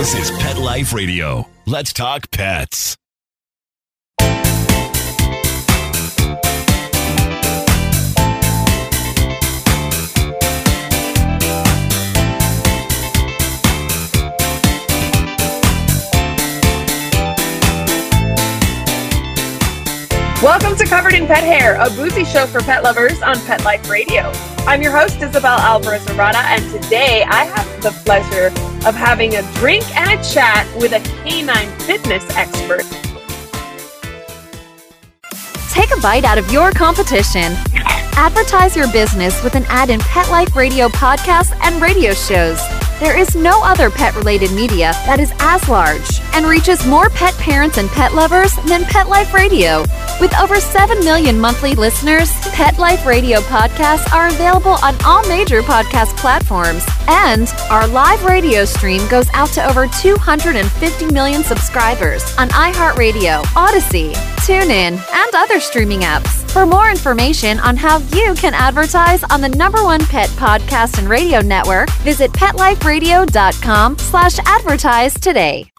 This is Pet Life Radio. Let's talk pets. Welcome to Covered in Pet Hair, a boozy show for pet lovers on Pet Life Radio. I'm your host, Isabel Alvarez Arada, and today I have the pleasure of having a drink and a chat with a canine fitness expert. Take a bite out of your competition. Advertise your business with an ad in Pet Life Radio podcasts and radio shows. There is no other pet related media that is as large and reaches more pet parents and pet lovers than Pet Life Radio. With over 7 million monthly listeners, Pet Life Radio podcasts are available on all major podcast platforms. And our live radio stream goes out to over 250 million subscribers on iHeartRadio, Audacy, TuneIn, and other streaming apps. For more information on how you can advertise on the number one pet podcast and radio network, visit PetLifeRadio.com slash advertise today.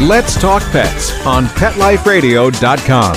Let's Talk Pets on PetLifeRadio.com.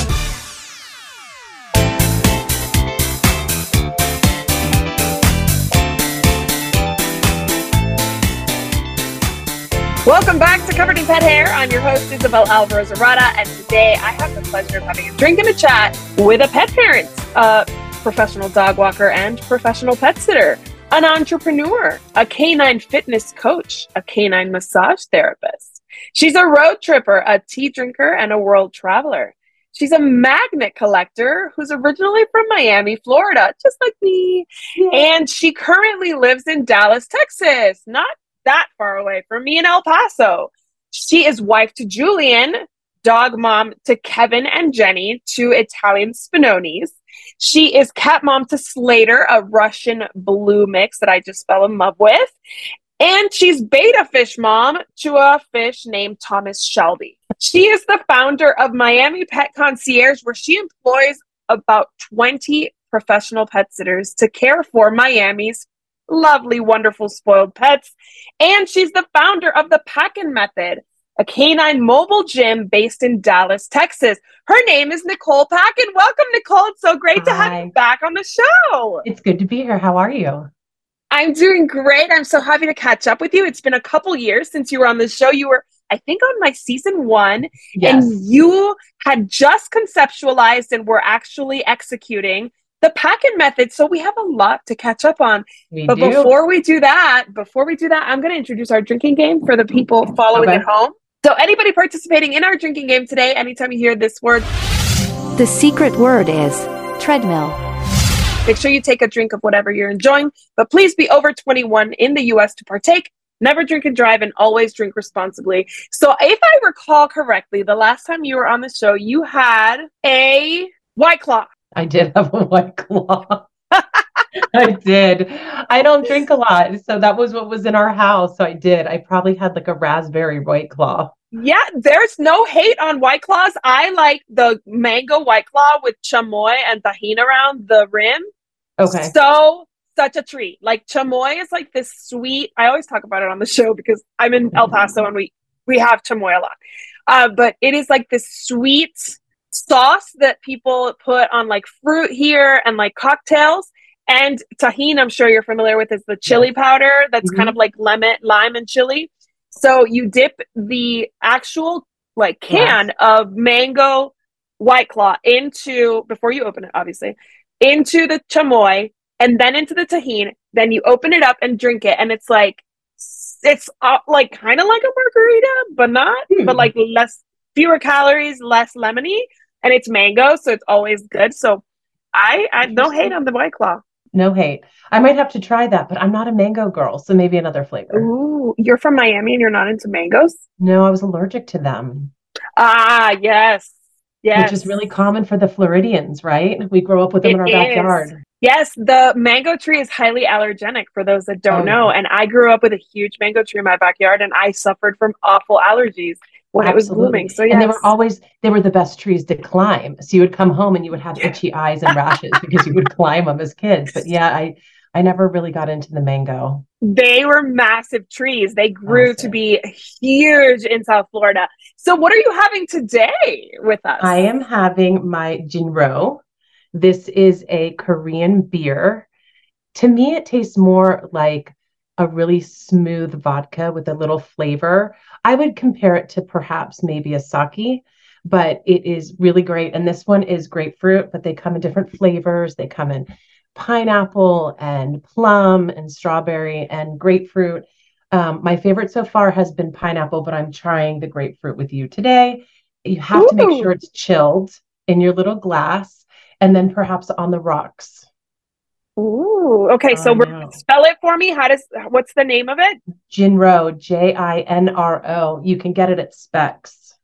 Welcome back to Covered in Pet Hair. I'm your host, Isabel Alvarez Arada, and today I have the pleasure of having a drink and a chat with a pet parent, a professional dog walker, and professional pet sitter, an entrepreneur, a canine fitness coach, a canine massage therapist. She's a road tripper, a tea drinker, and a world traveler. She's a magnet collector who's originally from Miami, Florida, just like me. And she currently lives in Dallas, Texas, not that far away from me in El Paso. She is wife to Julian, dog mom to Kevin and Jenny, two Italian Spinonis. She is cat mom to Slater, a Russian blue mix that I just fell in love with. And she's beta fish mom to a fish named Thomas Shelby. She is the founder of Miami Pet Concierge, where she employs about 20 professional pet sitters to care for Miami's lovely, wonderful, spoiled pets. And she's the founder of the Packin Method, a canine mobile gym based in Dallas, Texas. Her name is Nicole Packin. Welcome, Nicole. It's so great to have you back on the show. It's good to be here. How are you? I'm doing great. I'm so happy to catch up with you. It's been a couple years since you were on the show. You were, I think, on my season one, Yes. and you had just conceptualized and were actually executing the Packin method. So we have a lot to catch up on. we But do. before we do that, before we do that, I'm going to introduce our drinking game for the people following Okay. at home. So anybody participating in our drinking game today, anytime you hear this word, The secret word is treadmill. make sure you take a drink of whatever you're enjoying, but please be over 21 in the US to partake. Never drink and drive and always drink responsibly. So if I recall correctly, the last time you were on the show, you had a White Claw. I did have a white claw. I did. I don't drink a lot. So that was what was in our house. So I did. I probably had like a raspberry white claw. Yeah, there's no hate on White Claws. I like the mango White Claw with chamoy and Tajín around the rim. Okay. So such a treat. Like chamoy is like this sweet. I always talk about it on the show because I'm in El Paso and we we have chamoy a lot. Uh, but it is like this sweet sauce that people put on like fruit here and like cocktails. And Tajín, I'm sure you're familiar with, is the chili powder that's kind of like lemon, lime, and chili. So you dip the actual like can of mango white claw into before you open it, obviously, into the chamoy and then into the Tajín. Then you open it up and drink it, and it's like it's uh, like kind of like a margarita, but not, Hmm. but like less, fewer calories, less lemony, and it's mango, so it's always good. So I I no hate on the white claw. No hate. I might have to try that, but I'm not a mango girl. So maybe another flavor. Ooh, you're from Miami and you're not into mangoes? No, I was allergic to them, Ah, yes. Yes. which is really common for the Floridians, right? We grow up with them in our It is. backyard. Yes, the mango tree is highly allergenic for those that don't Oh, know. And I grew up with a huge mango tree in my backyard and I suffered from awful allergies when it was blooming. So yes. And they were always they were the best trees to climb. So you would come home and you would have itchy eyes and rashes because you would climb them as kids. But yeah, I I never really got into the mango. They were massive trees. They grew to be huge in South Florida. So, what are you having today with us? I am having my Jinro. This is a Korean beer. To me, it tastes more like a really smooth vodka with a little flavor. I would compare it to perhaps maybe a sake, but it is really great. And this one is grapefruit, but they come in different flavors. They come in pineapple and plum and strawberry and grapefruit. Um, my favorite so far has been pineapple, but I'm trying the grapefruit with you today. You have to make sure it's chilled in your little glass and then perhaps on the rocks. Ooh, okay. So, spell it for me. How does, what's the name of it? Jinro, J I N R O. You can get it at Spec's.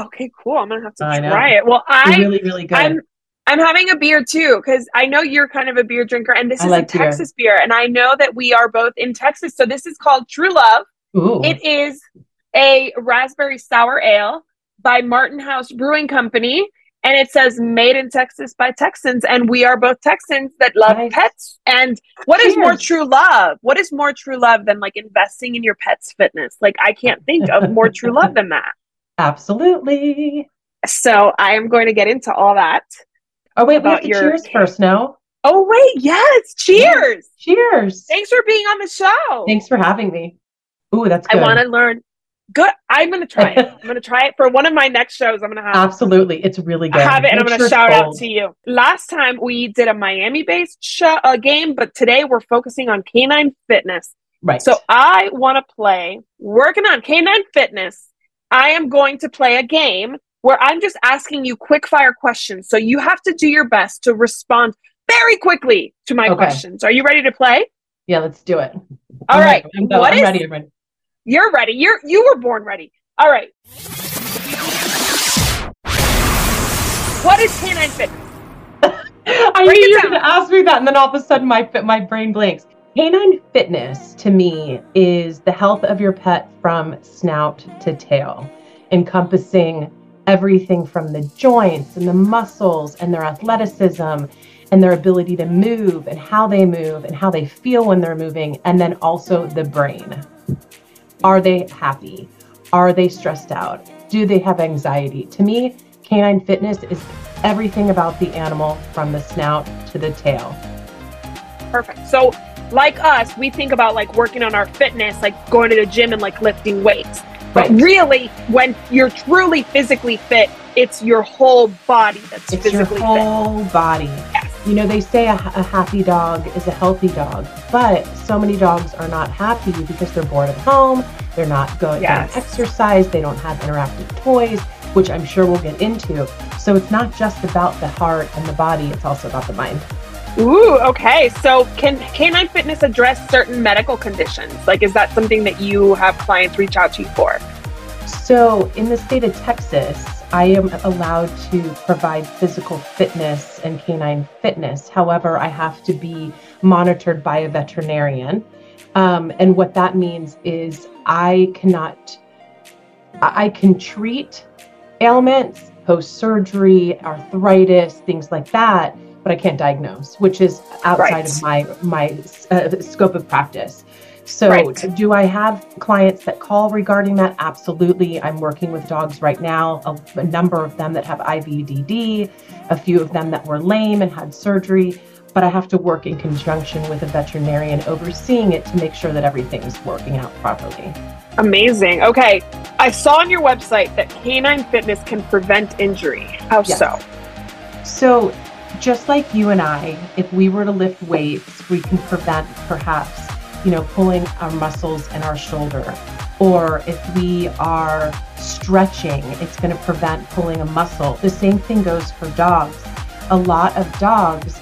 Okay, cool. I'm gonna have to I know. try it. Well, I really, really good. I'm I'm having a beer too because I know you're kind of a beer drinker, and this I is like a beer. Texas beer. and I know that we are both in Texas. So this is called True Love. Ooh, It is a raspberry sour ale by Martin House Brewing Company, and it says "Made in Texas by Texans," and we are both Texans that love Nice. pets. And what is more true love? What is more true love than like investing in your pet's fitness? Like I can't think of more true love than that. absolutely. So I am going to get into all that. Oh, wait, we have to your- cheers first, no? Oh wait, yes, cheers! Cheers. Thanks for being on the show. Thanks for having me. Ooh, that's I want to learn. Good. I'm going to try it. I'm going to try it for one of my next shows. I'm going to have Absolutely. It's really good. I have it, and I'm going to sure shout out to you. Last time we did a Miami-based show, uh, game, but today we're focusing on canine fitness. Right. So I want to play. Working on canine fitness. I am going to play a game where I'm just asking you quick fire questions. So you have to do your best to respond very quickly to my Okay. questions. Are you ready to play? yeah, let's do it. All I'm right. ready. I'm, go. What I'm is- ready. I'm ready. You're ready. You're you were born ready. All right. What is canine fitness? I Break knew you were going to ask me that, and then all of a sudden my my brain blinks. Canine fitness to me is the health of your pet from snout to tail, encompassing everything from the joints and the muscles and their athleticism and their ability to move and how they move and how they feel when they're moving, and then also the brain. Are they happy? Are they stressed out? Do they have anxiety? To me, canine fitness is everything about the animal from the snout to the tail. Perfect. So, like us, we think about like working on our fitness, like going to the gym and like lifting weights. But Right. really, when you're truly physically fit, it's your whole body that's It's your physically fit. whole body. You know, they say a, a happy dog is a healthy dog, but so many dogs are not happy because they're bored at home. They're not going Yes. don't exercise. They don't have interactive toys, which I'm sure we'll get into. So it's not just about the heart and the body; it's also about the mind. Ooh, okay. So, can canine fitness address certain medical conditions? Like, is that something that you have clients reach out to you for? So, in the state of Texas, I am allowed to provide physical fitness and canine fitness. However, I have to be monitored by a veterinarian. Um, and what that means is I cannot, I can treat ailments, post surgery, arthritis, things like that, but I can't diagnose, which is outside Right. of my my uh, scope of practice. So, Right. do I have clients that call regarding that? Absolutely. I'm working with dogs right now, a, a number of them that have IVDD, a few of them that were lame and had surgery, but I have to work in conjunction with a veterinarian overseeing it to make sure that everything's working out properly. Amazing. Okay. I saw on your website that canine fitness can prevent injury. How Yes. so? So, just like you and I, if we were to lift weights, we can prevent perhaps, you know, pulling our muscles in our shoulder. Or if we are stretching, it's going to prevent pulling a muscle. The same thing goes for dogs. A lot of dogs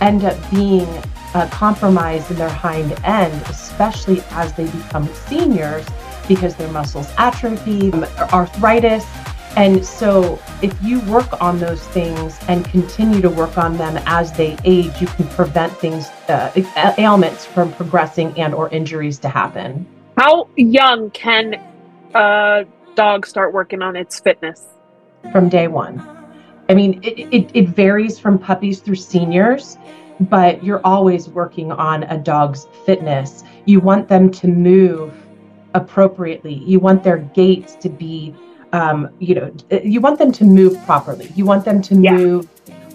end up being uh, compromised in their hind end, especially as they become seniors because their muscles atrophy, um, arthritis. And so, if you work on those things and continue to work on them as they age, you can prevent things, uh, ailments from progressing and or injuries to happen. How young can a dog start working on its fitness? from day one. I mean, it, it, it varies from puppies through seniors. but you're always working on a dog's fitness. You want them to move appropriately. You want their gaits to be, um, you know, you want them to move properly. You want them to Yeah. move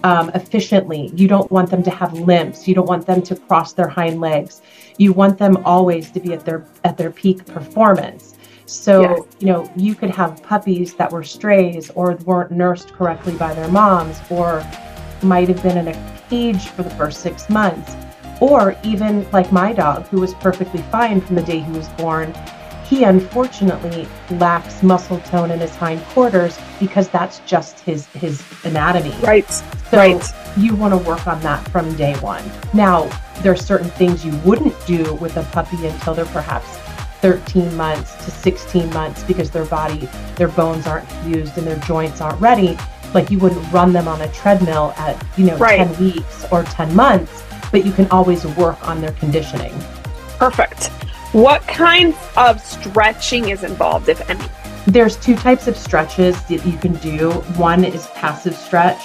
um, efficiently. You don't want them to have limps. You don't want them to cross their hind legs. You want them always to be at their at their peak performance. So, Yes. you know, you could have puppies that were strays or weren't nursed correctly by their moms or might have been in a cage for the first six months. Or even like my dog, who was perfectly fine from the day he was born, he unfortunately lacks muscle tone in his hindquarters because that's just his his anatomy. Right. So Right. you want to work on that from day one. Now, there are certain things you wouldn't do with a puppy until they're perhaps 13 months to 16 months because their body, their bones aren't fused and their joints aren't ready. Like you wouldn't run them on a treadmill at, you know, Right. 10 weeks or 10 months, but you can always work on their conditioning. Perfect. What kinds of stretching is involved, if any? There's two types of stretches that you can do. One is passive stretch,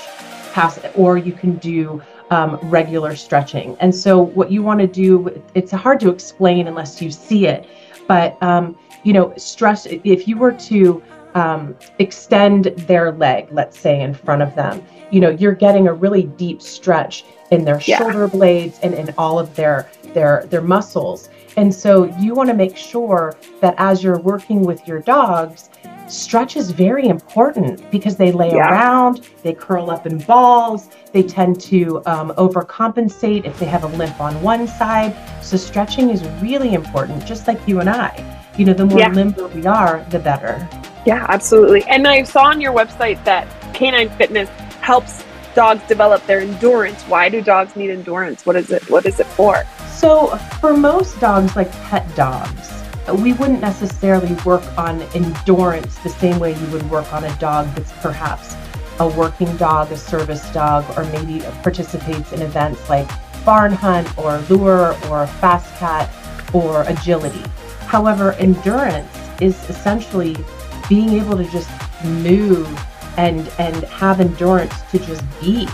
pass, or you can do um, regular stretching. And so, what you want to do, it's hard to explain unless you see it, but um, you know, stress. If you were to um, extend their leg, let's say in front of them, you know, you're getting a really deep stretch in their Yeah. shoulder blades and in all of their their their muscles. And so you want to make sure that as you're working with your dogs, stretch is very important because they lay Yeah. around, they curl up in balls, they tend to um, overcompensate if they have a limp on one side. So stretching is really important, just like you and I. You know, the more Yeah. limber we are, the better. Yeah, absolutely. And I saw on your website that Canine Fitness helps dogs develop their endurance. Why do dogs need endurance? What is it? What is it for? So, for most dogs, like pet dogs, we wouldn't necessarily work on endurance the same way you would work on a dog that's perhaps a working dog, a service dog, or maybe participates in events like barn hunt or lure or fast cat or agility. However, endurance is essentially being able to just move and and have endurance to just be.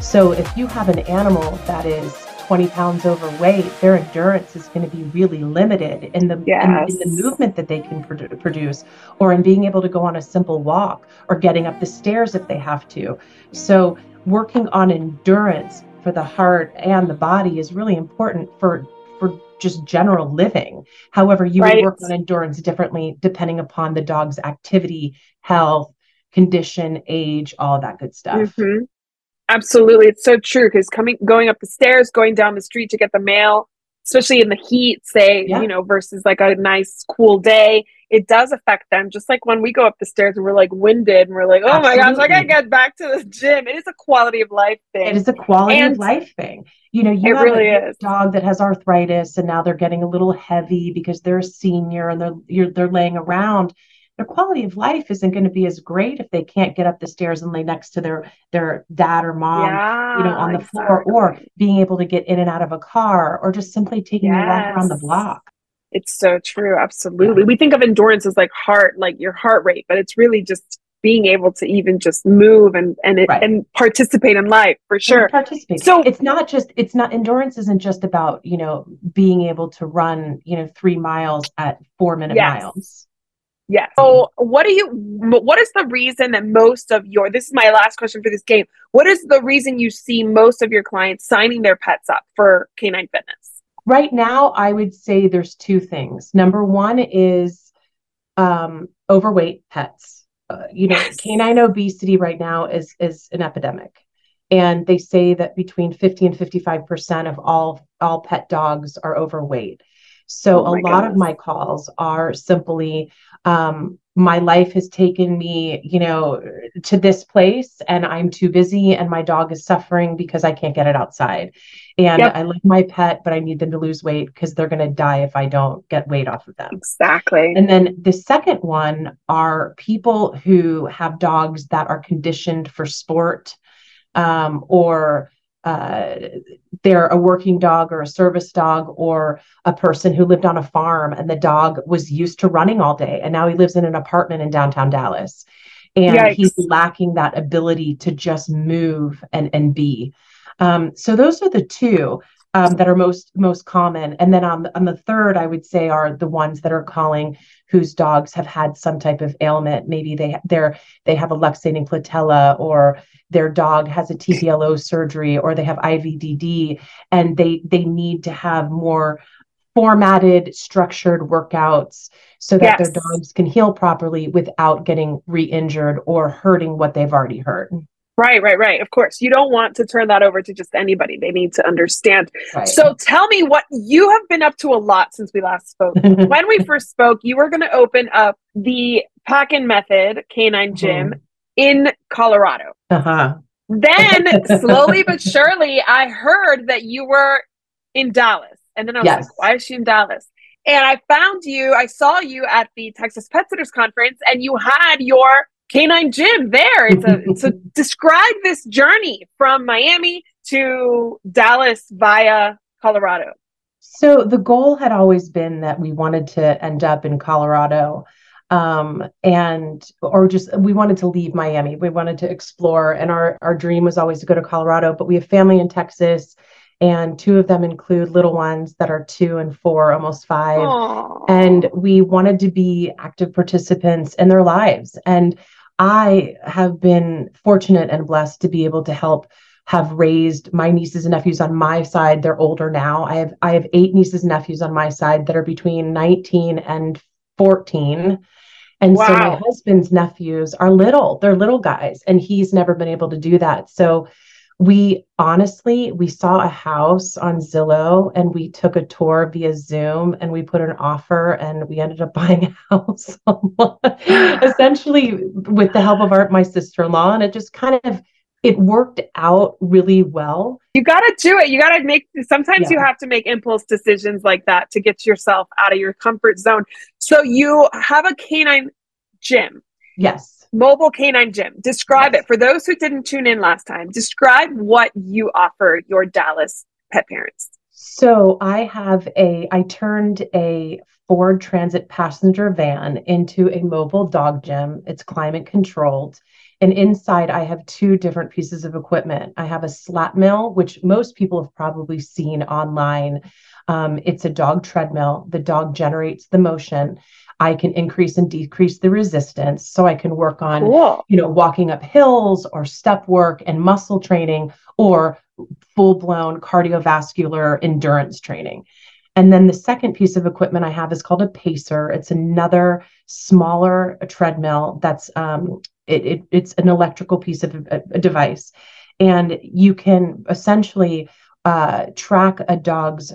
So if you have an animal that is 20 pounds overweight, their endurance is going to be really limited in the in- in, the movement that they can produ- produce, or in being able to go on a simple walk, or getting up the stairs if they have to. So working on endurance for the heart and the body is really important for for just general living. However, you Right. would work on endurance differently depending upon the dog's activity, health, condition, age, all that good stuff. Mhm. Absolutely, it's so true. Because coming, going up the stairs, going down the street to get the mail, especially in the heat, say Yeah. you know, versus like a nice cool day, it does affect them. Just like when we go up the stairs and we're like winded and we're like, oh my gosh, I Absolutely. gotta get back to the gym. It is a quality of life thing. It is a quality And- of life thing. You know, you It have really a is. dog that has arthritis and now they're getting a little heavy because they're a senior and they're you're, they're laying around. Their quality of life isn't going to be as great if they can't get up the stairs and lay next to their their dad or mom, yeah, you know, on the floor, or being able to get in and out of a car, or just simply taking a walk around the block. It's so true. Absolutely. We think of endurance as like heart, like your heart rate, but it's really just being able to even just move and and it, Right. and participate in life for sure. participate. So- it's not just it's not endurance isn't just about you know being able to run you know three miles at four minute Yes. miles. Yeah. So what do you what is the reason that most of your this is my last question for this game. What is the reason you see most of your clients signing their pets up for canine fitness? Right now, I would say there's two things. Number one is um, overweight pets. Uh, you know, Yes. canine obesity right now is is an epidemic, and they say that between 50 and 55 percent of all all pet dogs are overweight. So Oh a lot of my calls are simply, um, my life has taken me, you know, to this place, and I'm too busy, and my dog is suffering because I can't get it outside. And Yep. I love my pet, but I need them to lose weight because they're going to die if I don't get weight off of them. Exactly. And then the second one are people who have dogs that are conditioned for sport um, or uh, they're a working dog or a service dog or a person who lived on a farm and the dog was used to running all day and now he lives in an apartment in downtown Dallas. And Yikes. he's lacking that ability to just move and and be. Um, so those are the two um, that are most most common. And then on on the third, I would say are the ones that are calling whose dogs have had some type of ailment. Maybe they they're they have a luxating patella or their dog has a TPLO surgery or they have IVDD and they they need to have more formatted structured workouts so that yes. their dogs can heal properly without getting re-injured or hurting what they've already hurt. Right, right, right. Of course. You don't want to turn that over to just anybody. They need to understand. Right. So tell me what you have been up to a lot since we last spoke. when we first spoke, you were going to open up the Packin Method Canine Gym mm-hmm. in Colorado. Uh-huh. Then slowly but surely, I heard that you were in Dallas. And then I was yes. like, why is she in Dallas? And I found you, I saw you at the Texas Pet Sitters Conference, and you had your canine gym there. It's a, so describe this journey from Miami to Dallas via Colorado. So the goal had always been that we wanted to end up in Colorado. Um, and or just we wanted to leave Miami. We wanted to explore, and our our dream was always to go to Colorado. But we have family in Texas, and two of them include little ones that are two and four, almost five. Aww. And we wanted to be active participants in their lives. And I have been fortunate and blessed to be able to help have raised my nieces and nephews on my side. They're older now. I have I have eight nieces and nephews on my side that are between 19 and 14. And wow. so my husband's nephews are little. They're little guys and he's never been able to do that. So we honestly we saw a house on zillow and we took a tour via zoom and we put an offer and we ended up buying a house. Essentially with the help of our my sister-in-law and it just kind of it worked out really well. You got to do it. You got to make sometimes yeah. you have to make impulse decisions like that to get yourself out of your comfort zone. So you have a canine gym. Yes mobile canine gym. Describe yes. it for those who didn't tune in last time. Describe what you offer your Dallas pet parents. So I have a, I turned a Ford Transit passenger van into a mobile dog gym. It's climate controlled. And inside, I have two different pieces of equipment. I have a slat mill, which most people have probably seen online. Um, it's a dog treadmill. The dog generates the motion. I can increase and decrease the resistance. So I can work on, cool. you know, walking up hills or step work and muscle training or full blown cardiovascular endurance training. And then the second piece of equipment I have is called a pacer. It's another smaller treadmill that's um, it, it, it's an electrical piece of a, a device, and you can essentially uh, track a dog's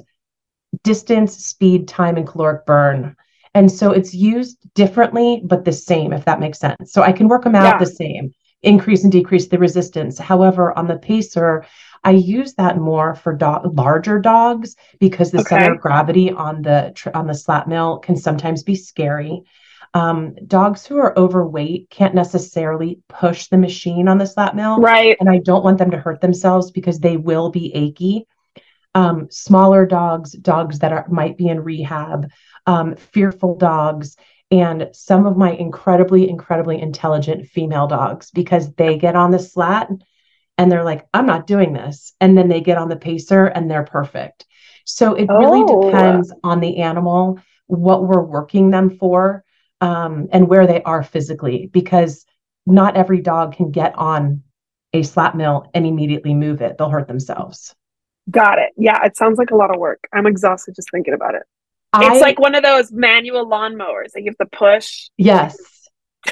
distance, speed, time, and caloric burn and so it's used differently, but the same, if that makes sense. So I can work them out yeah. the same, increase and decrease the resistance. However, on the pacer, I use that more for do- larger dogs because the okay. center of gravity on the on the slat mill can sometimes be scary. Um, dogs who are overweight can't necessarily push the machine on the slat mill, right? And I don't want them to hurt themselves because they will be achy. Um, smaller dogs, dogs that are, might be in rehab, um, fearful dogs and some of my incredibly, incredibly intelligent female dogs because they get on the slat and they're like, I'm not doing this. And then they get on the pacer and they're perfect. So it really oh. depends on the animal, what we're working them for, um, and where they are physically, because not every dog can get on a slat mill and immediately move it. They'll hurt themselves. Got it. Yeah, it sounds like a lot of work. I'm exhausted just thinking about it. I, it's like one of those manual lawnmowers that you have to push. Yes.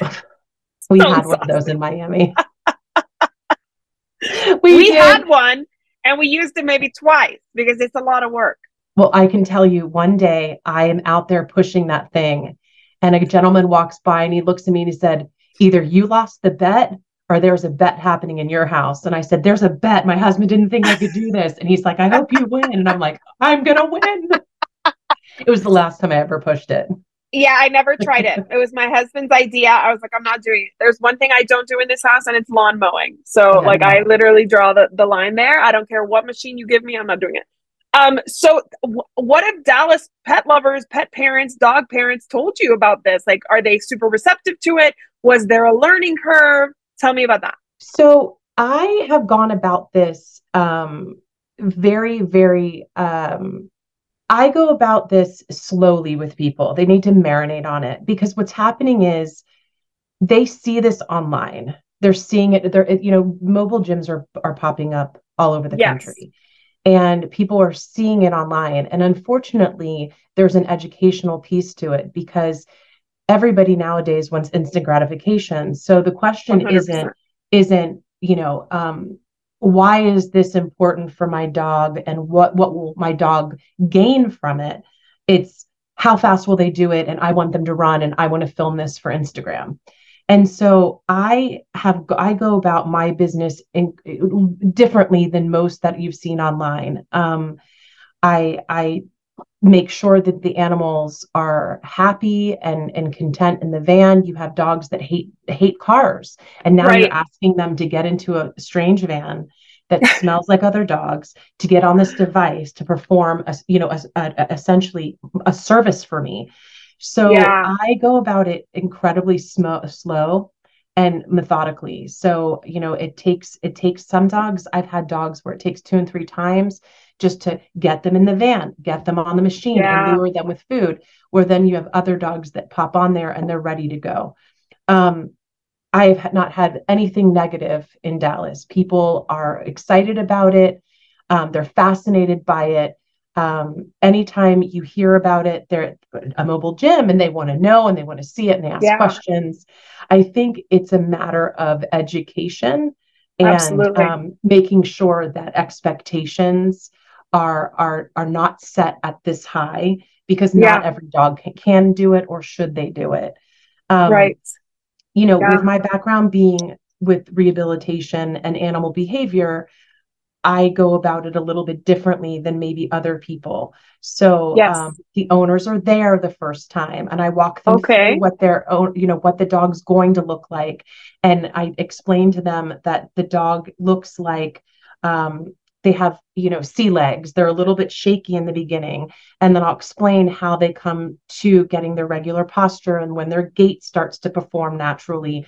we so had one of those in Miami. we, we had one and we used it maybe twice because it's a lot of work. Well, I can tell you one day I am out there pushing that thing and a gentleman walks by and he looks at me and he said, either you lost the bet or there's a bet happening in your house. And I said, There's a bet. My husband didn't think I could do this. And he's like, I hope you win. And I'm like, I'm going to win it was the last time I ever pushed it. Yeah, I never tried it. It was my husband's idea. I was like, I'm not doing it. There's one thing I don't do in this house, and it's lawn mowing. So, yeah, like, I literally draw the, the line there. I don't care what machine you give me, I'm not doing it. Um, so w- what if Dallas pet lovers, pet parents, dog parents told you about this? Like, are they super receptive to it? Was there a learning curve? Tell me about that. So I have gone about this um, very, very. Um, I go about this slowly with people. They need to marinate on it because what's happening is they see this online. They're seeing it. They're you know mobile gyms are are popping up all over the yes. country, and people are seeing it online. And unfortunately, there's an educational piece to it because everybody nowadays wants instant gratification. So the question is isn't isn't you know um, why is this important for my dog and what what will my dog gain from it? It's how fast will they do it? And i want them to run and i want to film this for instagram. And so i have i go about my business in, differently than most that you've seen online. Um, i i make sure that the animals are happy and and content in the van you have dogs that hate hate cars and now right. you're asking them to get into a strange van that smells like other dogs to get on this device to perform a, you know a, a, essentially a service for me so yeah. i go about it incredibly sm- slow and methodically so you know it takes it takes some dogs i've had dogs where it takes two and three times just to get them in the van, get them on the machine, yeah. and lure them with food. Where then you have other dogs that pop on there and they're ready to go. Um, I have not had anything negative in Dallas. People are excited about it. Um, they're fascinated by it. Um, anytime you hear about it, they're a mobile gym and they want to know and they want to see it and they ask yeah. questions. I think it's a matter of education and um, making sure that expectations are are are not set at this high because not every dog can, can, do it or should they do it um, right you know yeah. with my background being with rehabilitation and animal behavior i go about it a little bit differently than maybe other people so yes. um, the owners are there the first time and i walk them okay. through what their own you know what the dog's going to look like and i explain to them that the dog looks like um, they have you know sea legs they're a little bit shaky in the beginning and then i'll explain how they come to getting their regular posture and when their gait starts to perform naturally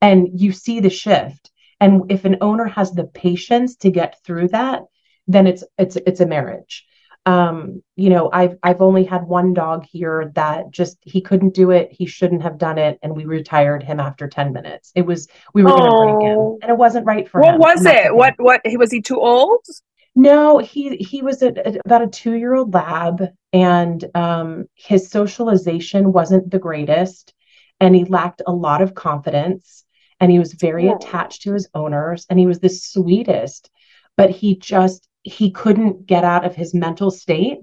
and you see the shift and if an owner has the patience to get through that then it's it's it's a marriage. Um you know i've i've only had one dog here that just he couldn't do it. He shouldn't have done it. And we retired him after 10 minutes. It was we were going to break him. Oh. and it wasn't right for what him. what was it? what what was he too old? No he he was a, a, about a two year old lab. And um his socialization wasn't the greatest. And he lacked a lot of confidence and he was very oh. attached to his owners and he was the sweetest but he just he couldn't get out of his mental state.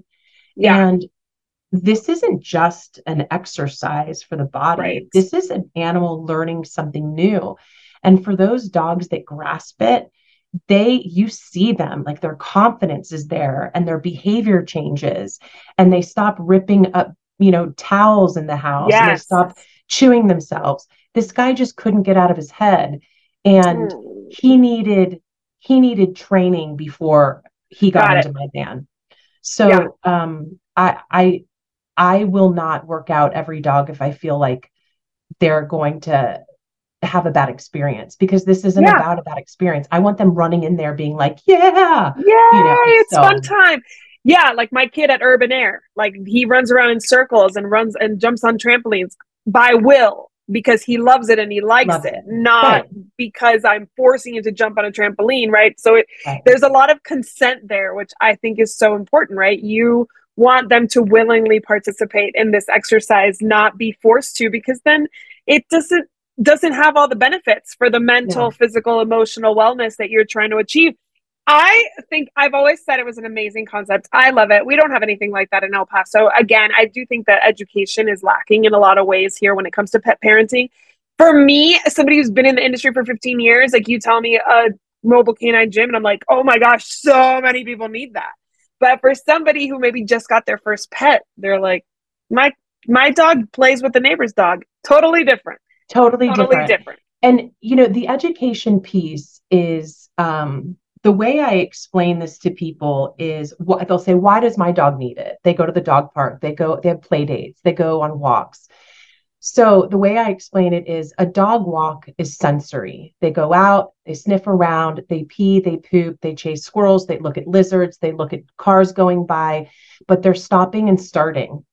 Yeah. And this isn't just an exercise for the body. Right. This is an animal learning something new. And for those dogs that grasp it, they you see them like their confidence is there and their behavior changes and they stop ripping up you know towels in the house yes. and they stop chewing themselves this guy just couldn't get out of his head and mm. he needed he needed training before he got, got into it. my van. So yeah. um, I I I will not work out every dog if I feel like they're going to have a bad experience because this isn't yeah. about a bad experience. I want them running in there being like, yeah, yeah, you know, it's so. fun time. Yeah, like my kid at Urban Air, like he runs around in circles and runs and jumps on trampolines by will because he loves it and he likes it, it, not right. because I'm forcing him to jump on a trampoline, right? So it, right. there's a lot of consent there, which I think is so important, right? You want them to willingly participate in this exercise, not be forced to, because then it doesn't doesn't have all the benefits for the mental, yeah. physical, emotional wellness that you're trying to achieve. I think I've always said it was an amazing concept. I love it. We don't have anything like that in El Paso. Again, I do think that education is lacking in a lot of ways here when it comes to pet parenting. For me, somebody who's been in the industry for 15 years, like you tell me a mobile canine gym, and I'm like, oh my gosh, so many people need that. But for somebody who maybe just got their first pet, they're like, my my dog plays with the neighbor's dog. Totally different. Totally, totally different. different. And you know, the education piece is um the way I explain this to people is what they'll say, why does my dog need it? They go to the dog park, they go, they have play dates, they go on walks. So the way I explain it is a dog walk is sensory. They go out, they sniff around, they pee, they poop, they chase squirrels, they look at lizards, they look at cars going by, but they're stopping and starting.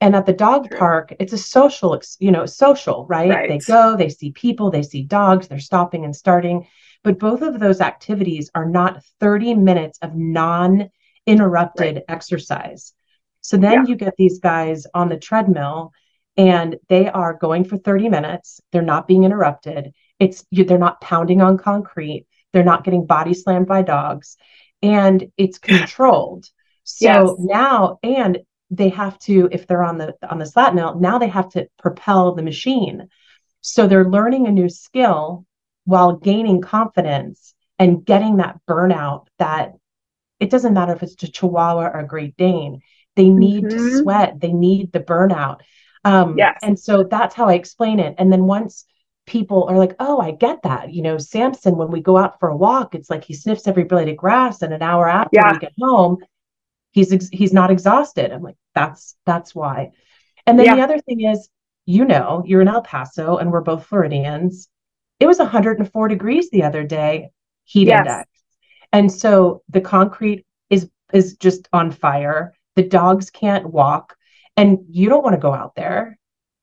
And at the dog True. park, it's a social, you know, social, right? Right. They go, they see people, they see dogs, they're stopping and starting. But both of those activities are not 30 minutes of non interrupted exercise. So then Yeah. you get these guys on the treadmill and they are going for 30 minutes. They're not being interrupted. It's you, they're not pounding on concrete. They're not getting body slammed by dogs and it's controlled. So Yes. now and they have to if they're on the on the slat mill, now they have to propel the machine. So they're learning a new skill while gaining confidence and getting that burnout that it doesn't matter if it's a chihuahua or a great dane they need to Mhm. sweat they need the burnout um Yes. and so that's how i explain it and then once people are like oh i get that you know samson when we go out for a walk it's like he sniffs every blade of grass and an hour after Yeah. we get home he's ex- he's not exhausted i'm like that's that's why and then Yeah. the other thing is you know you're in el paso and we're both floridians it was 104 degrees the other day heat Yes. index and so the concrete is is just on fire the dogs can't walk and you don't want to go out there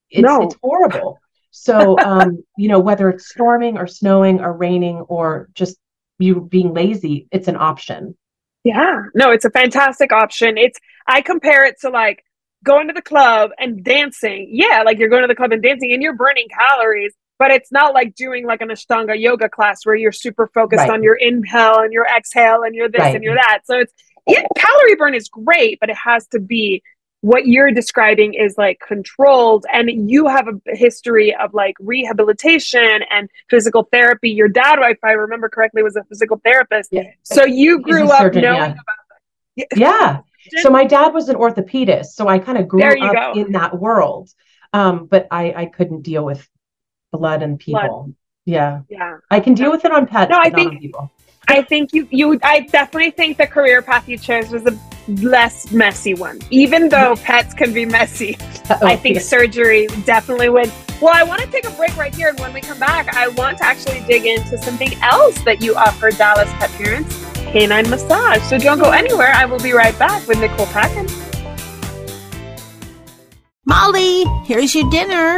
it's, No. it's horrible so um you know whether it's storming or snowing or raining or just you being lazy it's an option Yeah. No, it's a fantastic option. It's I compare it to like going to the club and dancing. Yeah, like you're going to the club and dancing and you're burning calories, but it's not like doing like an Ashtanga yoga class where you're super focused Right. on your inhale and your exhale and you're this Right. and you're that. So it's yeah, calorie burn is great, but it has to be what you're describing is like controlled and you have a history of like rehabilitation and physical therapy. Your dad, if I remember correctly, was a physical therapist. yeah So you grew up surgeon, knowing yeah. about that. yeah so my dad was an orthopedist so i kind of grew up go. in that world um but i i couldn't deal with blood and people yeah Yeah. i can deal with it on pets No, I but not on think- people I think you you I definitely think the career path you chose was a less messy one. Even though pets can be messy. Oh, I think yeah. surgery definitely would. Well, I want to take a break right here and when we come back, I want to actually dig into something else that you offer Dallas pet parents, canine massage. So don't go anywhere. I will be right back with Nicole Packin. Molly, here's your dinner.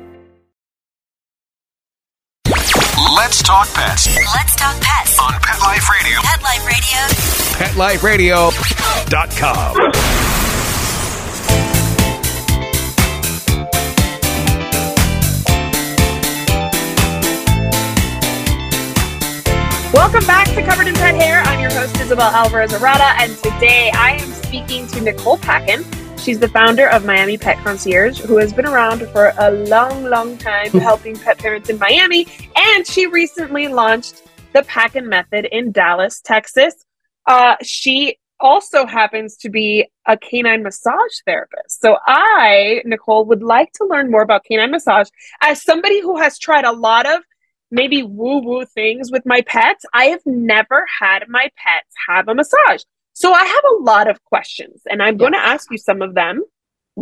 Let's talk pets Let's talk pets. on Pet Life Radio. Pet Life Radio. PetLifeRadio.com. Welcome back to Covered in Pet Hair. I'm your host, Isabel Alvarez Arata, and today I am speaking to Nicole Packin. She's the founder of Miami Pet Concierge, who has been around for a long, long time helping pet parents in Miami. And she recently launched the Packin Method in Dallas, Texas. Uh, she also happens to be a canine massage therapist. So I, Nicole, would like to learn more about canine massage as somebody who has tried a lot of maybe woo woo things with my pets. I have never had my pets have a massage. So I have a lot of questions and I'm going to ask you some of them.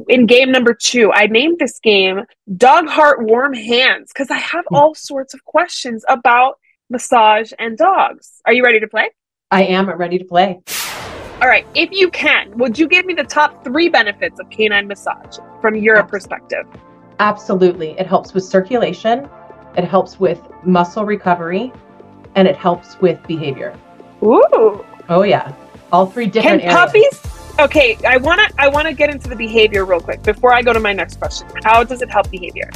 In game number two, I named this game Dog Heart Warm Hands because I have hmm. all sorts of questions about massage and dogs. Are you ready to play? i am ready to play All right. If you can, would you give me the top three benefits of canine massage from your Yes. perspective? Absolutely. It helps with circulation, it helps with muscle recovery, and it helps with behavior. Ooh. Oh, yeah. All three Can different areas. puppies Okay, I want to I want to get into the behavior real quick before I go to my next question. How does it help behavior?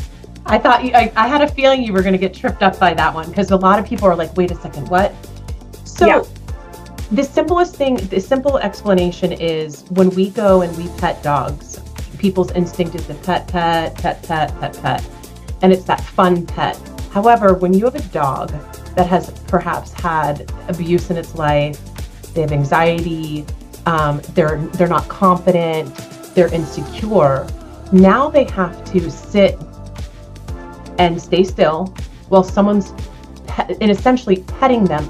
I thought you, I, I had a feeling you were going to get tripped up by that one because a lot of people are like, wait a second, what? So, yeah. the simplest thing, the simple explanation is when we go and we pet dogs, people's instinct is to pet, pet, pet, pet, pet, pet. And it's that fun pet. However, when you have a dog that has perhaps had abuse in its life, they have anxiety, um, they're they're not confident, they're insecure. Now they have to sit and stay still while someone's pe- and essentially petting them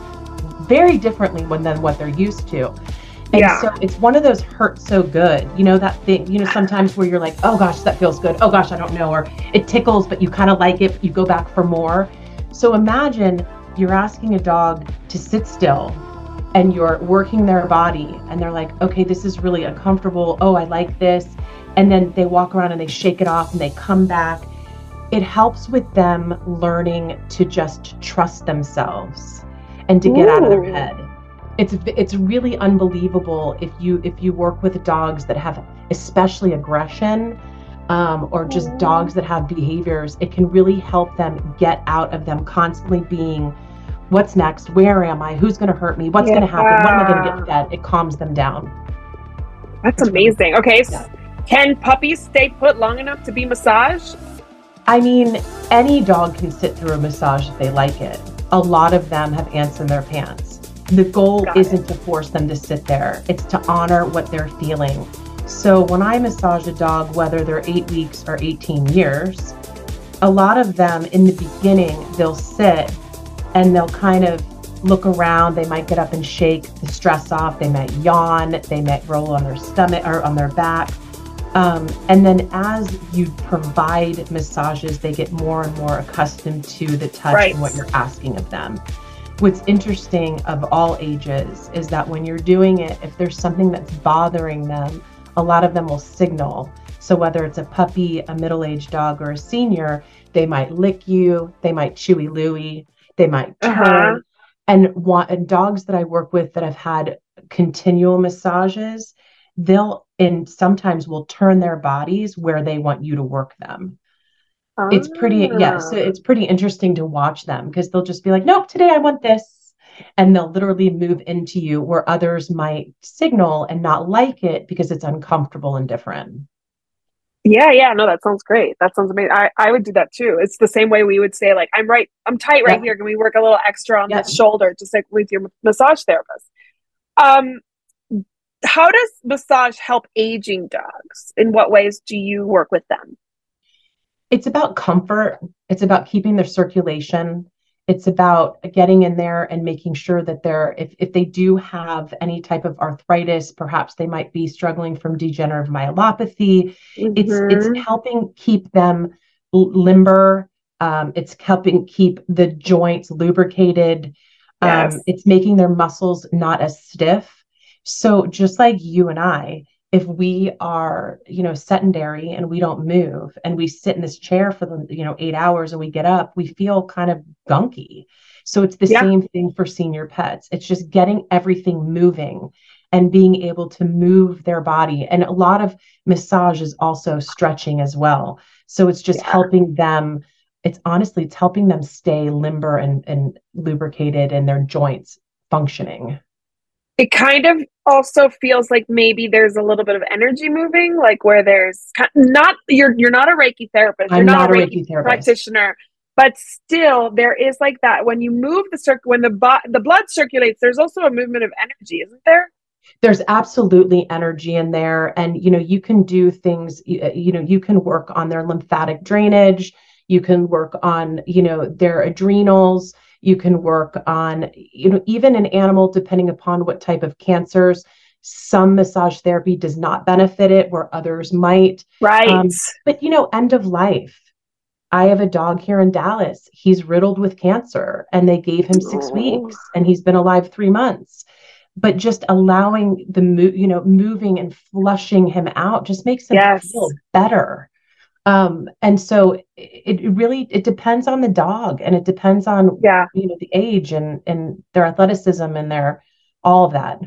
very differently when, than what they're used to. And yeah. so it's one of those hurt so good. You know, that thing, you know, sometimes where you're like, oh gosh, that feels good. Oh gosh, I don't know. Or it tickles, but you kind of like it, you go back for more. So imagine you're asking a dog to sit still and you're working their body and they're like, okay, this is really uncomfortable. Oh, I like this. And then they walk around and they shake it off and they come back. It helps with them learning to just trust themselves and to get Ooh. out of their head. It's it's really unbelievable if you if you work with dogs that have especially aggression um, or just dogs that have behaviors. It can really help them get out of them constantly being what's next? Where am I? Who's going to hurt me? What's yeah. going to happen? When am I going to get fed? It calms them down. That's amazing. Okay. Yeah. Can puppies stay put long enough to be massaged? I mean, any dog can sit through a massage if they like it. A lot of them have ants in their pants. The goal Got isn't it. to force them to sit there, it's to honor what they're feeling. So when I massage a dog, whether they're eight weeks or 18 years, a lot of them in the beginning, they'll sit and they'll kind of look around. They might get up and shake the stress off. They might yawn. They might roll on their stomach or on their back. Um, and then as you provide massages, they get more and more accustomed to the touch right. and what you're asking of them. What's interesting of all ages is that when you're doing it, if there's something that's bothering them, a lot of them will signal. So whether it's a puppy, a middle-aged dog, or a senior, they might lick you, they might chewy looey, they might uh-huh. turn. Uh-huh. And want and dogs that I work with that have had continual massages, they'll and sometimes will turn their bodies where they want you to work them. It's pretty yeah, so ah. it's pretty interesting to watch them because they'll just be like, nope, today I want this. And they'll literally move into you where others might signal and not like it because it's uncomfortable and different. Yeah, yeah, no, that sounds great. That sounds amazing. I, I would do that too. It's the same way we would say, like, I'm right, I'm tight right here. Can we work a little extra on the shoulder, just like with your massage therapist? Um, how does massage help aging dogs? In what ways do you work with them? It's about comfort. It's about keeping their circulation it's about getting in there and making sure that they're if, if they do have any type of arthritis perhaps they might be struggling from degenerative myelopathy mm-hmm. it's it's mm-hmm. helping keep them limber um, it's helping keep the joints lubricated um, it's making their muscles not as stiff so just like you and i if we are you know sedentary and we don't move and we sit in this chair for the you know eight hours and we get up we feel kind of gunky. So it's the yeah. same thing for senior pets. It's just getting everything moving and being able to move their body. And a lot of massage is also stretching as well. So it's just yeah. helping them it's honestly it's helping them stay limber and, and lubricated and their joints functioning it kind of also feels like maybe there's a little bit of energy moving, like where there's not you're you're not a Reiki therapist, you're not, not, a Reiki, Reiki practitioner, but still there is like that when you move the circle when the bo- the blood circulates, there's also a movement of energy, isn't there? There's absolutely energy in there, and you know you can do things. You, uh, you know you can work on their lymphatic drainage. You can work on you know their adrenals you can work on, you know, even an animal, depending upon what type of cancers. Some massage therapy does not benefit it, where others might. Right. Um, but, you know, end of life. I have a dog here in Dallas. He's riddled with cancer, and they gave him six oh. weeks, and he's been alive three months. But just allowing the move, you know, moving and flushing him out just makes him yes. feel better um and so it, it really it depends on the dog and it depends on yeah you know the age and and their athleticism and their all of that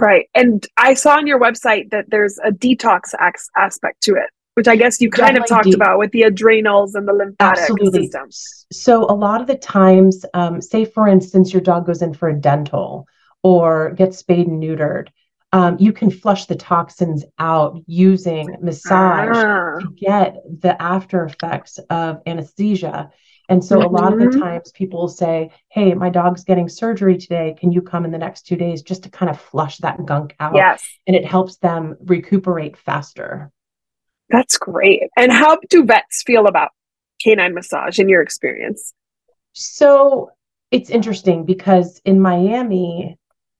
Right. And I saw on your website that there's a detox ac- aspect to it, which I guess you kind Definitely of talked de- about with the adrenals and the lymphatic Absolutely. system. So a lot of the times, um, say for instance, your dog goes in for a dental or gets spayed and neutered, um, you can flush the toxins out using massage Ah, to get the after effects of anesthesia. And so a lot of the Mhm. times people will say, Hey, my dog's getting surgery today. Can you come in the next two days just to kind of flush that gunk out? yes. And it helps them recuperate faster. That's great. And how do vets feel about canine massage in your experience? So it's interesting because in Miami,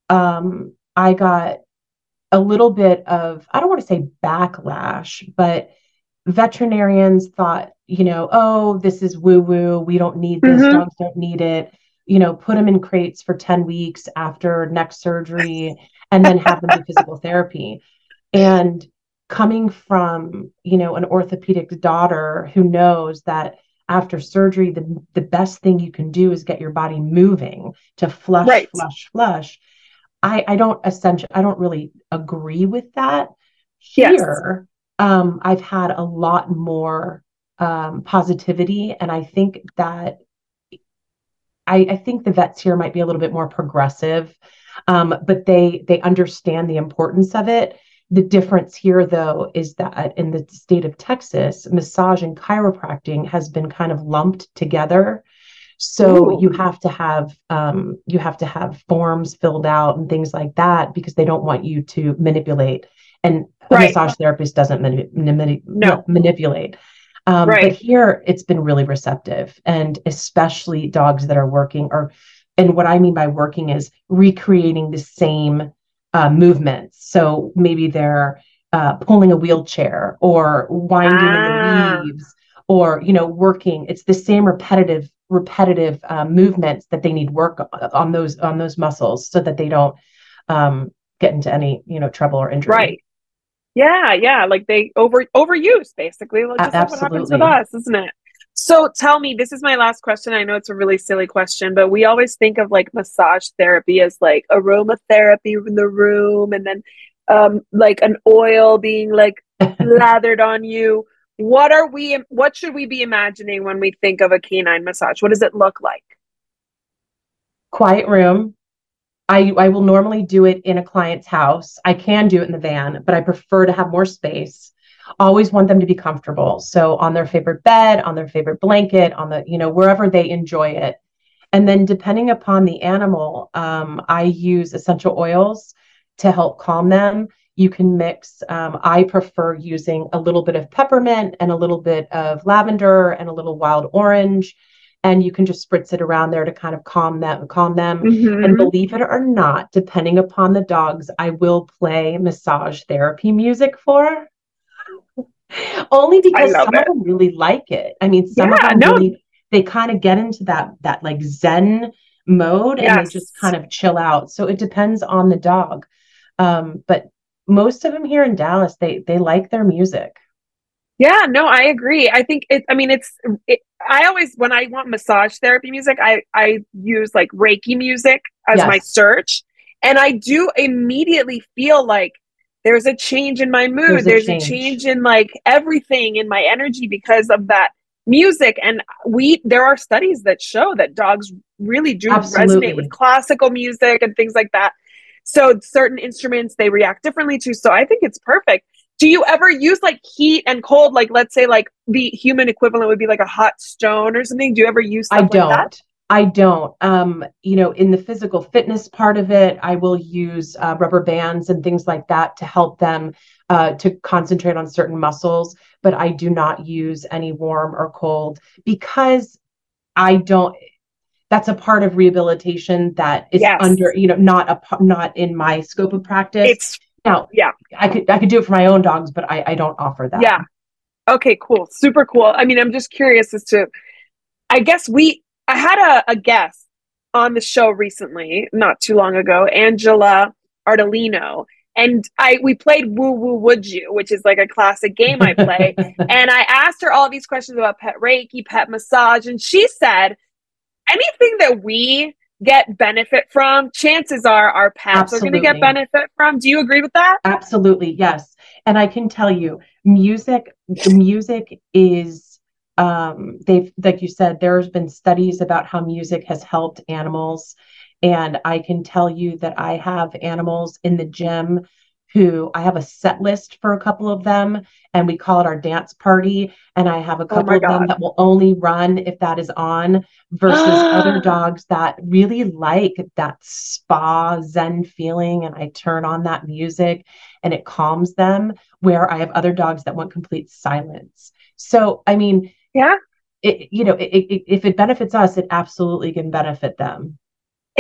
um, I got a little bit of, I don't want to say backlash, but veterinarians thought, you know, oh, this is woo woo. We don't need this. Mhm. Dogs don't need it. You know, put them in crates for 10 weeks after neck surgery and then have them do physical therapy. And coming from, you know, an orthopedic daughter who knows that after surgery, the, the best thing you can do is get your body moving to flush, Right. flush, flush. I, I don't essentially, I don't really agree with that. Yes. Here, um, I've had a lot more um, positivity, and I think that I, I think the vets here might be a little bit more progressive, um, but they they understand the importance of it. The difference here, though, is that in the state of Texas, massage and chiropractic has been kind of lumped together. So Ooh. you have to have um, you have to have forms filled out and things like that because they don't want you to manipulate. And a massage therapist doesn't mani- mani- No. manipulate. Um, Right. But here, it's been really receptive, and especially dogs that are working or and what I mean by working is recreating the same uh, movements. So maybe they're uh, pulling a wheelchair or winding Ah. in the leaves or you know working. It's the same repetitive repetitive uh, movements that they need work on, those on those muscles so that they don't um, get into any you know trouble or injury. Right. Yeah, yeah. Like they over overuse basically. Like A- just like what happens with us, isn't it? So tell me, this is my last question. I know it's a really silly question, but we always think of like massage therapy as like aromatherapy in the room and then um like an oil being like lathered on you. What are we what should we be imagining when we think of a canine massage? What does it look like? quiet room. I, I will normally do it in a client's house. I can do it in the van, but I prefer to have more space. Always want them to be comfortable. So on their favorite bed, on their favorite blanket, on the, you know, wherever they enjoy it. And then depending upon the animal, um, I use essential oils to help calm them. You can mix, um, I prefer using a little bit of peppermint and a little bit of lavender and a little wild orange. And you can just spritz it around there to kind of calm them, calm them. Mhm. And believe it or not, depending upon the dogs, I will play massage therapy music for. Only because some it. of them really like it. I mean, some of them no. really they kind of get into that that like zen mode and they just kind of chill out. So it depends on the dog. Um, but most of them here in Dallas, they they like their music. Yeah, no, I agree. I think it. I mean, it's. It, I always when I want massage therapy music, I I use like Reiki music as my search, and I do immediately feel like there's a change in my mood. There's There's, a a, change. change in like everything in my energy because of that music. And we there are studies that show that dogs really do Absolutely. resonate with classical music and things like that. So certain instruments they react differently to. So I think it's perfect. Do you ever use like heat and cold? Like let's say like the human equivalent would be like a hot stone or something. Do you ever use I don't. like that? I don't. Um, you know, in the physical fitness part of it, I will use uh, rubber bands and things like that to help them uh, to concentrate on certain muscles. But I do not use any warm or cold because I don't. That's a part of rehabilitation that is Yes. under, you know, not a not in my scope of practice. It's now, yeah. I could I could do it for my own dogs, but I I don't offer that. Yeah. Okay, cool. Super cool. I mean, I'm just curious as to I guess we I had a, a guest on the show recently, not too long ago, Angela Ardolino. And I we played Woo Woo Would You, which is like a classic game I play. and I asked her all these questions about pet reiki, pet massage, and she said anything that we get benefit from, chances are our pets are going to get benefit from. Do you agree with that? Absolutely, yes. And I can tell you, music, music is um they've like you said, there's been studies about how music has helped animals. And I can tell you that I have animals in the gym who I have a set list for a couple of them, and we call it our dance party. And I have a Oh couple my of them that will only run if that is on, versus other dogs that really like that spa zen feeling. And I turn on that music and it calms them, where I have other dogs that want complete silence. So, I mean, Yeah. it, you know, it, it, if it benefits us, it absolutely can benefit them.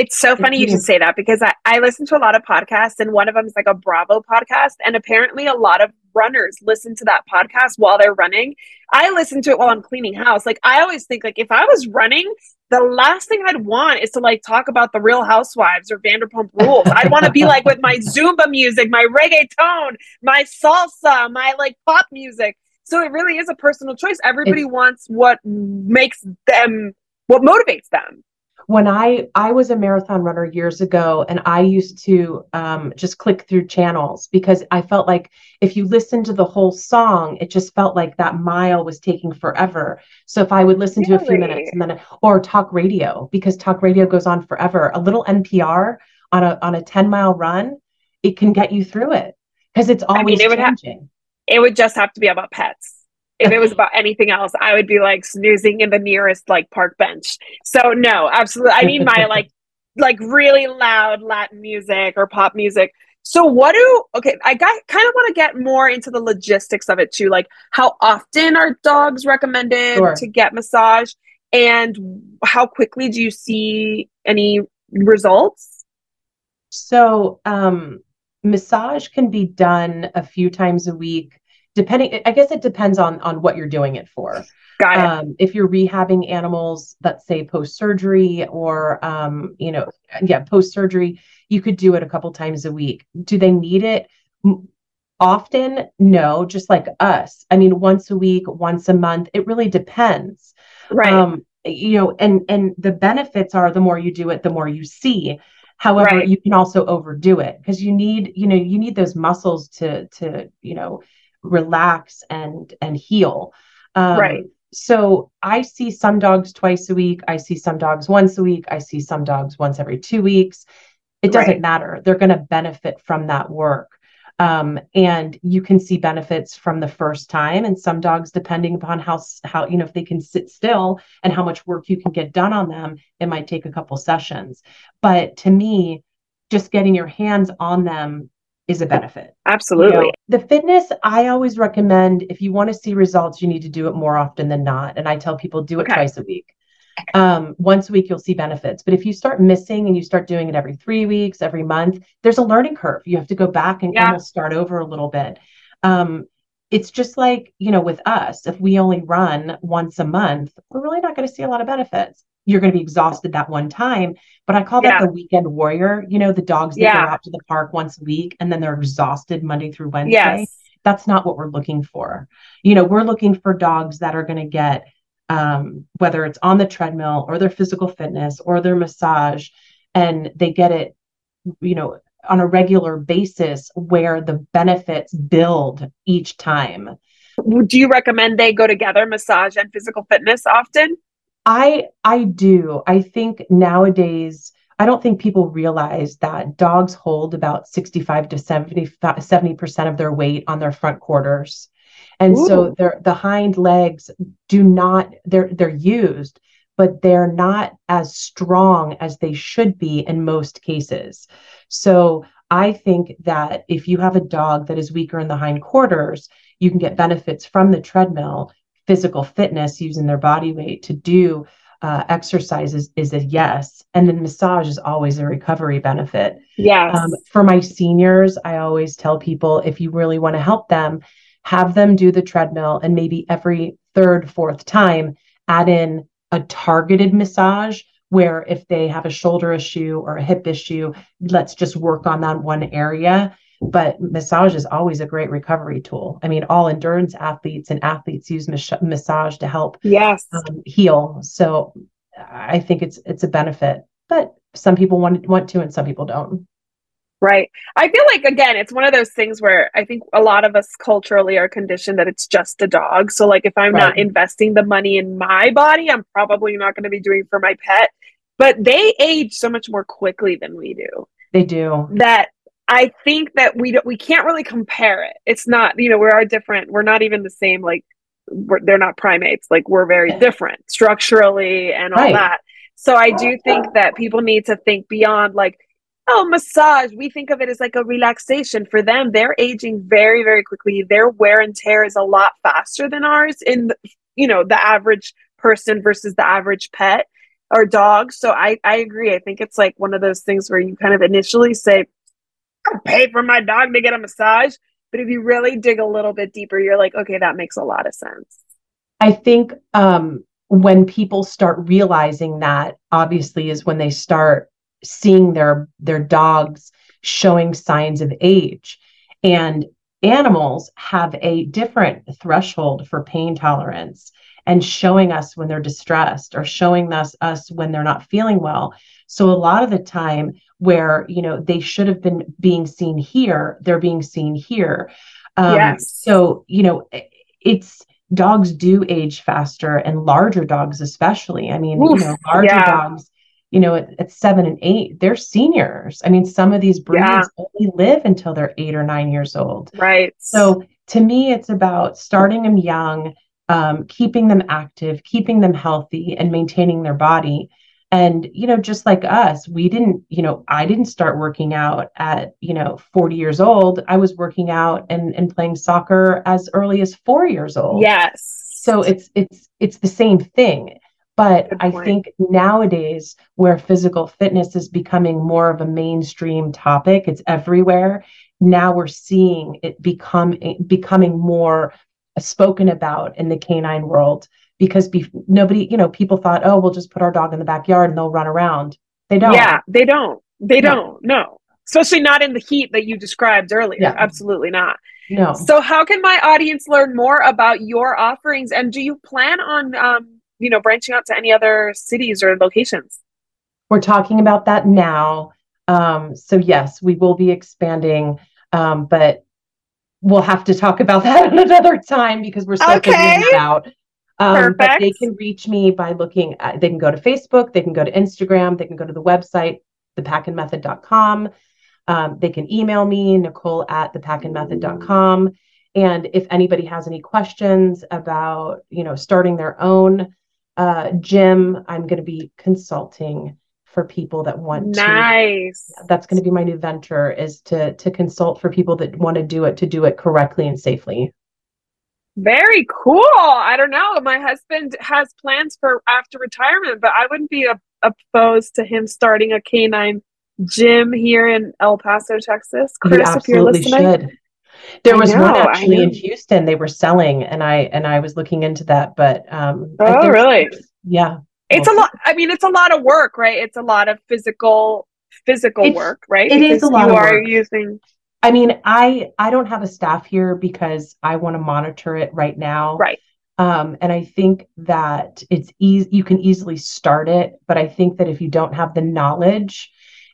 It's so funny you should say that because I, I listen to a lot of podcasts and one of them is like a Bravo podcast. And apparently, a lot of runners listen to that podcast while they're running. I listen to it while I'm cleaning house. Like, I always think, like, if I was running, the last thing I'd want is to like talk about the Real Housewives or Vanderpump Rules. I'd want to be like with my Zumba music, my reggaeton, my salsa, my like pop music. So it really is a personal choice. Everybody wants what makes them, what motivates them. When I I was a marathon runner years ago, and I used to um, just click through channels because I felt like if you listen to the whole song, it just felt like that mile was taking forever. So if I would listen to a few minutes Really? and then or talk radio because talk radio goes on forever, a little NPR on a on a ten mile run, it can get you through it because it's mean, always it would have- changing. it would just have to be about pets. If it was about anything else, I would be like snoozing in the nearest like park bench. So no, absolutely. I need my like like really loud Latin music or pop music. So what do okay, I got kind of want to get more into the logistics of it too. Like how often are dogs recommended Sure. to get massage and how quickly do you see any results? So, um, massage can be done a few times a week, depending, I guess it depends on on what you're doing it for. Got it. Um, if you're rehabbing animals, let's say post surgery or um, you know, yeah, post surgery, you could do it a couple times a week. Do they need it? Often, no, just like us. I mean, once a week, once a month, it really depends right. um you know and and the benefits are the more you do it the more you see however Right. you can also overdo it because you need you know you need those muscles to to you know relax and and heal. Um Right. so i see some dogs twice a week. I see some dogs once a week. I see some dogs once every two weeks. It doesn't Right. matter. They're going to benefit from that work. Um, and you can see benefits from the first time and some dogs depending upon how how you know if they can sit still and how much work you can get done on them it might take a couple sessions. But to me just getting your hands on them is a benefit you Absolutely. know, the fitness i always recommend if you want to see results you need to do it more often than not and i tell people do it Okay. twice a week um, once a week you'll see benefits but if you start missing and you start doing it every three weeks every month there's a learning curve you have to go back and Yeah. almost start over a little bit um, it's just like you know with us if we only run once a month we're really not going to see a lot of benefits you're going to be exhausted that one time but i call that Yeah. the weekend warrior you know the dogs that Yeah. go out to the park once a week and then they're exhausted monday through wednesday Yes. that's not what we're looking for. You know, we're looking for dogs that are going to get, um, whether it's on the treadmill or their physical fitness or their massage, and they get it, you know, on a regular basis where the benefits build each time. Do you recommend they go together, massage and physical fitness often? I I do. I think nowadays I don't think people realize that dogs hold about 65 to 70 percent of their weight on their front quarters. And so their the hind legs do not they're they're used, but they're not as strong as they should be in most cases. So I think that if you have a dog that is weaker in the hind quarters, you can get benefits from the treadmill physical fitness using their body weight to do uh, exercises is a yes. And then massage is always a recovery benefit. Yes. Um, for my seniors, I always tell people if you really want to help them, have them do the treadmill and maybe every third, fourth time add in a targeted massage where if they have a shoulder issue or a hip issue, let's just work on that one area. But massage is always a great recovery tool. I mean, all endurance athletes and athletes use mas- massage to help yes. um, heal. So I think it's it's a benefit. But some people want want to and some people don't. Right. I feel like again, it's one of those things where I think a lot of us culturally are conditioned that it's just a dog. So like if I'm right. not investing the money in my body, I'm probably not going to be doing for my pet. But they age so much more quickly than we do. They do. That I think that we don't, we can't really compare it. It's not, you know, we are different. We're not even the same like they're not primates. Like we're very different structurally and all right. that. So I do think that people need to think beyond like oh, massage. We think of it as like a relaxation. For them, they're aging very, very quickly. Their wear and tear is a lot faster than ours in, the, you know, the average person versus the average pet or dog. So I, I agree. I think it's like one of those things where you kind of initially say, I'll pay for my dog to get a massage. But if you really dig a little bit deeper, you're like, okay, that makes a lot of sense. I think um, when people start realizing that, obviously, is when they start seeing their their dogs showing signs of age and animals have a different threshold for pain tolerance and showing us when they're distressed or showing us us when they're not feeling well so a lot of the time where you know they should have been being seen here they're being seen here um, yes. so you know it's dogs do age faster and larger dogs especially i mean Oof, you know larger yeah. dogs you know, at, at, seven and eight, they're seniors. I mean, some of these breeds yeah. only live until they're eight or nine years old. Right. So to me, it's about starting them young, um, keeping them active, keeping them healthy, and maintaining their body. And, you know, just like us, we didn't, you know, I didn't start working out at, you know, 40 years old. I was working out and, and playing soccer as early as four years old. Yes. So it's it's it's the same thing but I think nowadays, where physical fitness is becoming more of a mainstream topic, it's everywhere. Now we're seeing it become becoming more spoken about in the canine world because be- nobody, you know, people thought, oh, we'll just put our dog in the backyard and they'll run around. They don't. Yeah, they don't. They no. don't. No, especially not in the heat that you described earlier. Yeah. Absolutely not. No. So, how can my audience learn more about your offerings? And do you plan on um, you know, branching out to any other cities or locations? We're talking about that now. Um, so yes, we will be expanding, um, but we'll have to talk about that another time because we're still okay. figuring it out. Um, but they can reach me by looking at, they can go to Facebook, they can go to Instagram, they can go to the website, thepackinmethod.com. Um, they can email me, Nicole at thepackinmethod.com. And if anybody has any questions about, you know, starting their own uh, gym. I'm going to be consulting for people that want nice. to. Nice. That's going to be my new venture is to to consult for people that want to do it to do it correctly and safely. Very cool. I don't know. My husband has plans for after retirement, but I wouldn't be a- opposed to him starting a canine gym here in El Paso, Texas. Chris, if you absolutely should. There was know, one actually in Houston they were selling, and I and I was looking into that, but um, oh really? Yeah, it's a lot. I mean, it's a lot of work, right? It's a lot of physical physical it's, work, right? It because is a lot. You are work. using. I mean, I I don't have a staff here because I want to monitor it right now. Right. Um, and I think that it's easy. You can easily start it, but I think that if you don't have the knowledge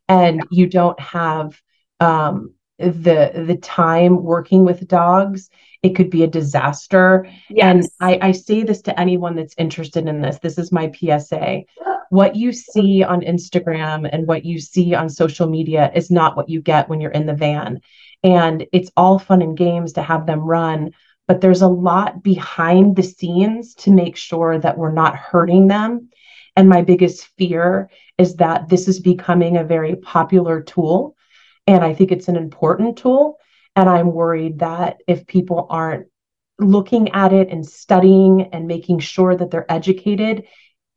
and you don't have um, the the time working with dogs it could be a disaster. Yes. and I, I say this to anyone that's interested in this. This is my psa what you see on instagram and what you see on social media is not what you get when you're in the van. And it's all fun and games to have them run but there's a lot behind the scenes to make sure that we're not hurting them. And my biggest fear is that this is becoming a very popular tool. And I think it's an important tool. And I'm worried that if people aren't looking at it and studying and making sure that they're educated,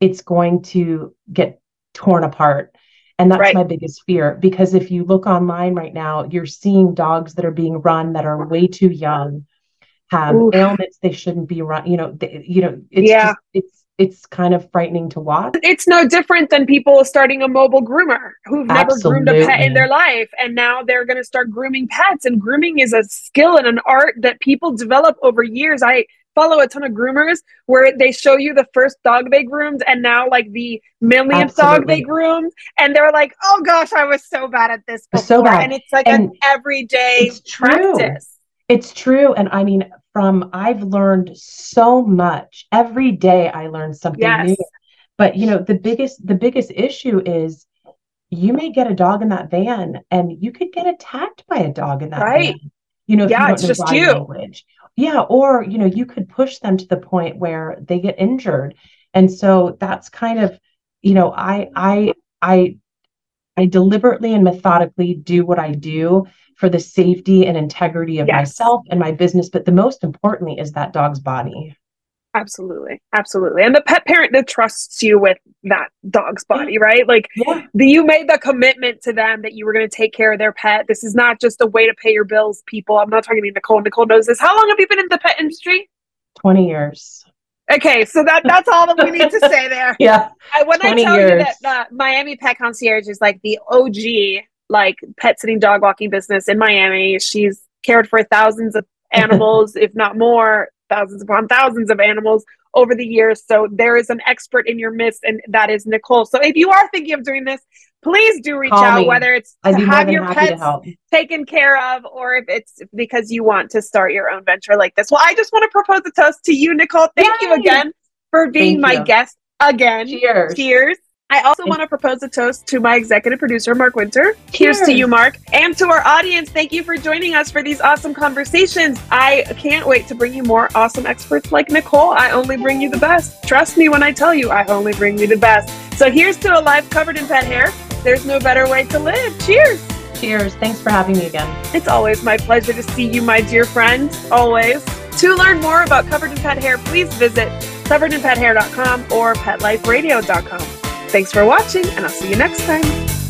it's going to get torn apart. And that's right. my biggest fear because if you look online right now, you're seeing dogs that are being run that are way too young, have Oof. ailments they shouldn't be run. You know, they, you know, it's yeah. Just, it's it's kind of frightening to watch. It's no different than people starting a mobile groomer who've never Absolutely. groomed a pet in their life and now they're going to start grooming pets and grooming is a skill and an art that people develop over years. I follow a ton of groomers where they show you the first dog they groomed and now like the millionth dog they groomed, and they're like, "Oh gosh, I was so bad at this before," So bad. and it's like And an everyday practice. It's true. And I mean, from I've learned so much. Every day I learn something Yes. new. But you know, the biggest the biggest issue is you may get a dog in that van and you could get attacked by a dog in that van. Right. van. You know, Yeah, you it's just you. language. Yeah, or you know, you could push them to the point where they get injured. And so that's kind of, you know, I I I I deliberately and methodically do what I do for the safety and integrity of Yes. myself and my business. But the most importantly is that dog's body. Absolutely, absolutely, and the pet parent that trusts you with that dog's body, right? Like Yeah. the, you made the commitment to them that you were going to take care of their pet. This is not just a way to pay your bills, people. I'm not talking to Nicole. Nicole knows this. How long have you been in the pet industry? 20 years. Okay, so that that's all that we need to say there. Yeah. I, when I 20 tell you that uh, Miami Pet Concierge is like the OG, like pet sitting dog walking business in Miami, she's cared for thousands of animals, if not more, thousands upon thousands of animals over the years. So there is an expert in your midst, and that is Nicole. So if you are thinking of doing this, please do reach Call out, me. whether it's I'd to have your pets taken care of or if it's because you want to start your own venture like this. Well, I just want to propose a toast to you, Nicole. Thank you again for being Thank my you. guest again. Cheers. Cheers. I also want to propose a toast to my executive producer, Mark Winter. Cheers to you, Mark. And to our audience, thank you for joining us for these awesome conversations. I can't wait to bring you more awesome experts like Nicole. I only bring you the best. Trust me when I tell you, I only bring you the best. So here's to a life covered in pet hair. There's no better way to live. Cheers. Cheers. Thanks for having me again. It's always my pleasure to see you, my dear friend. Always. To learn more about Covered in Pet Hair, please visit coveredinpethair.com or petliferadio.com. Thanks for watching, and I'll see you next time.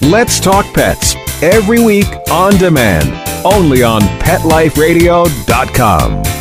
Let's Talk Pets every week on demand, only on PetLifeRadio.com.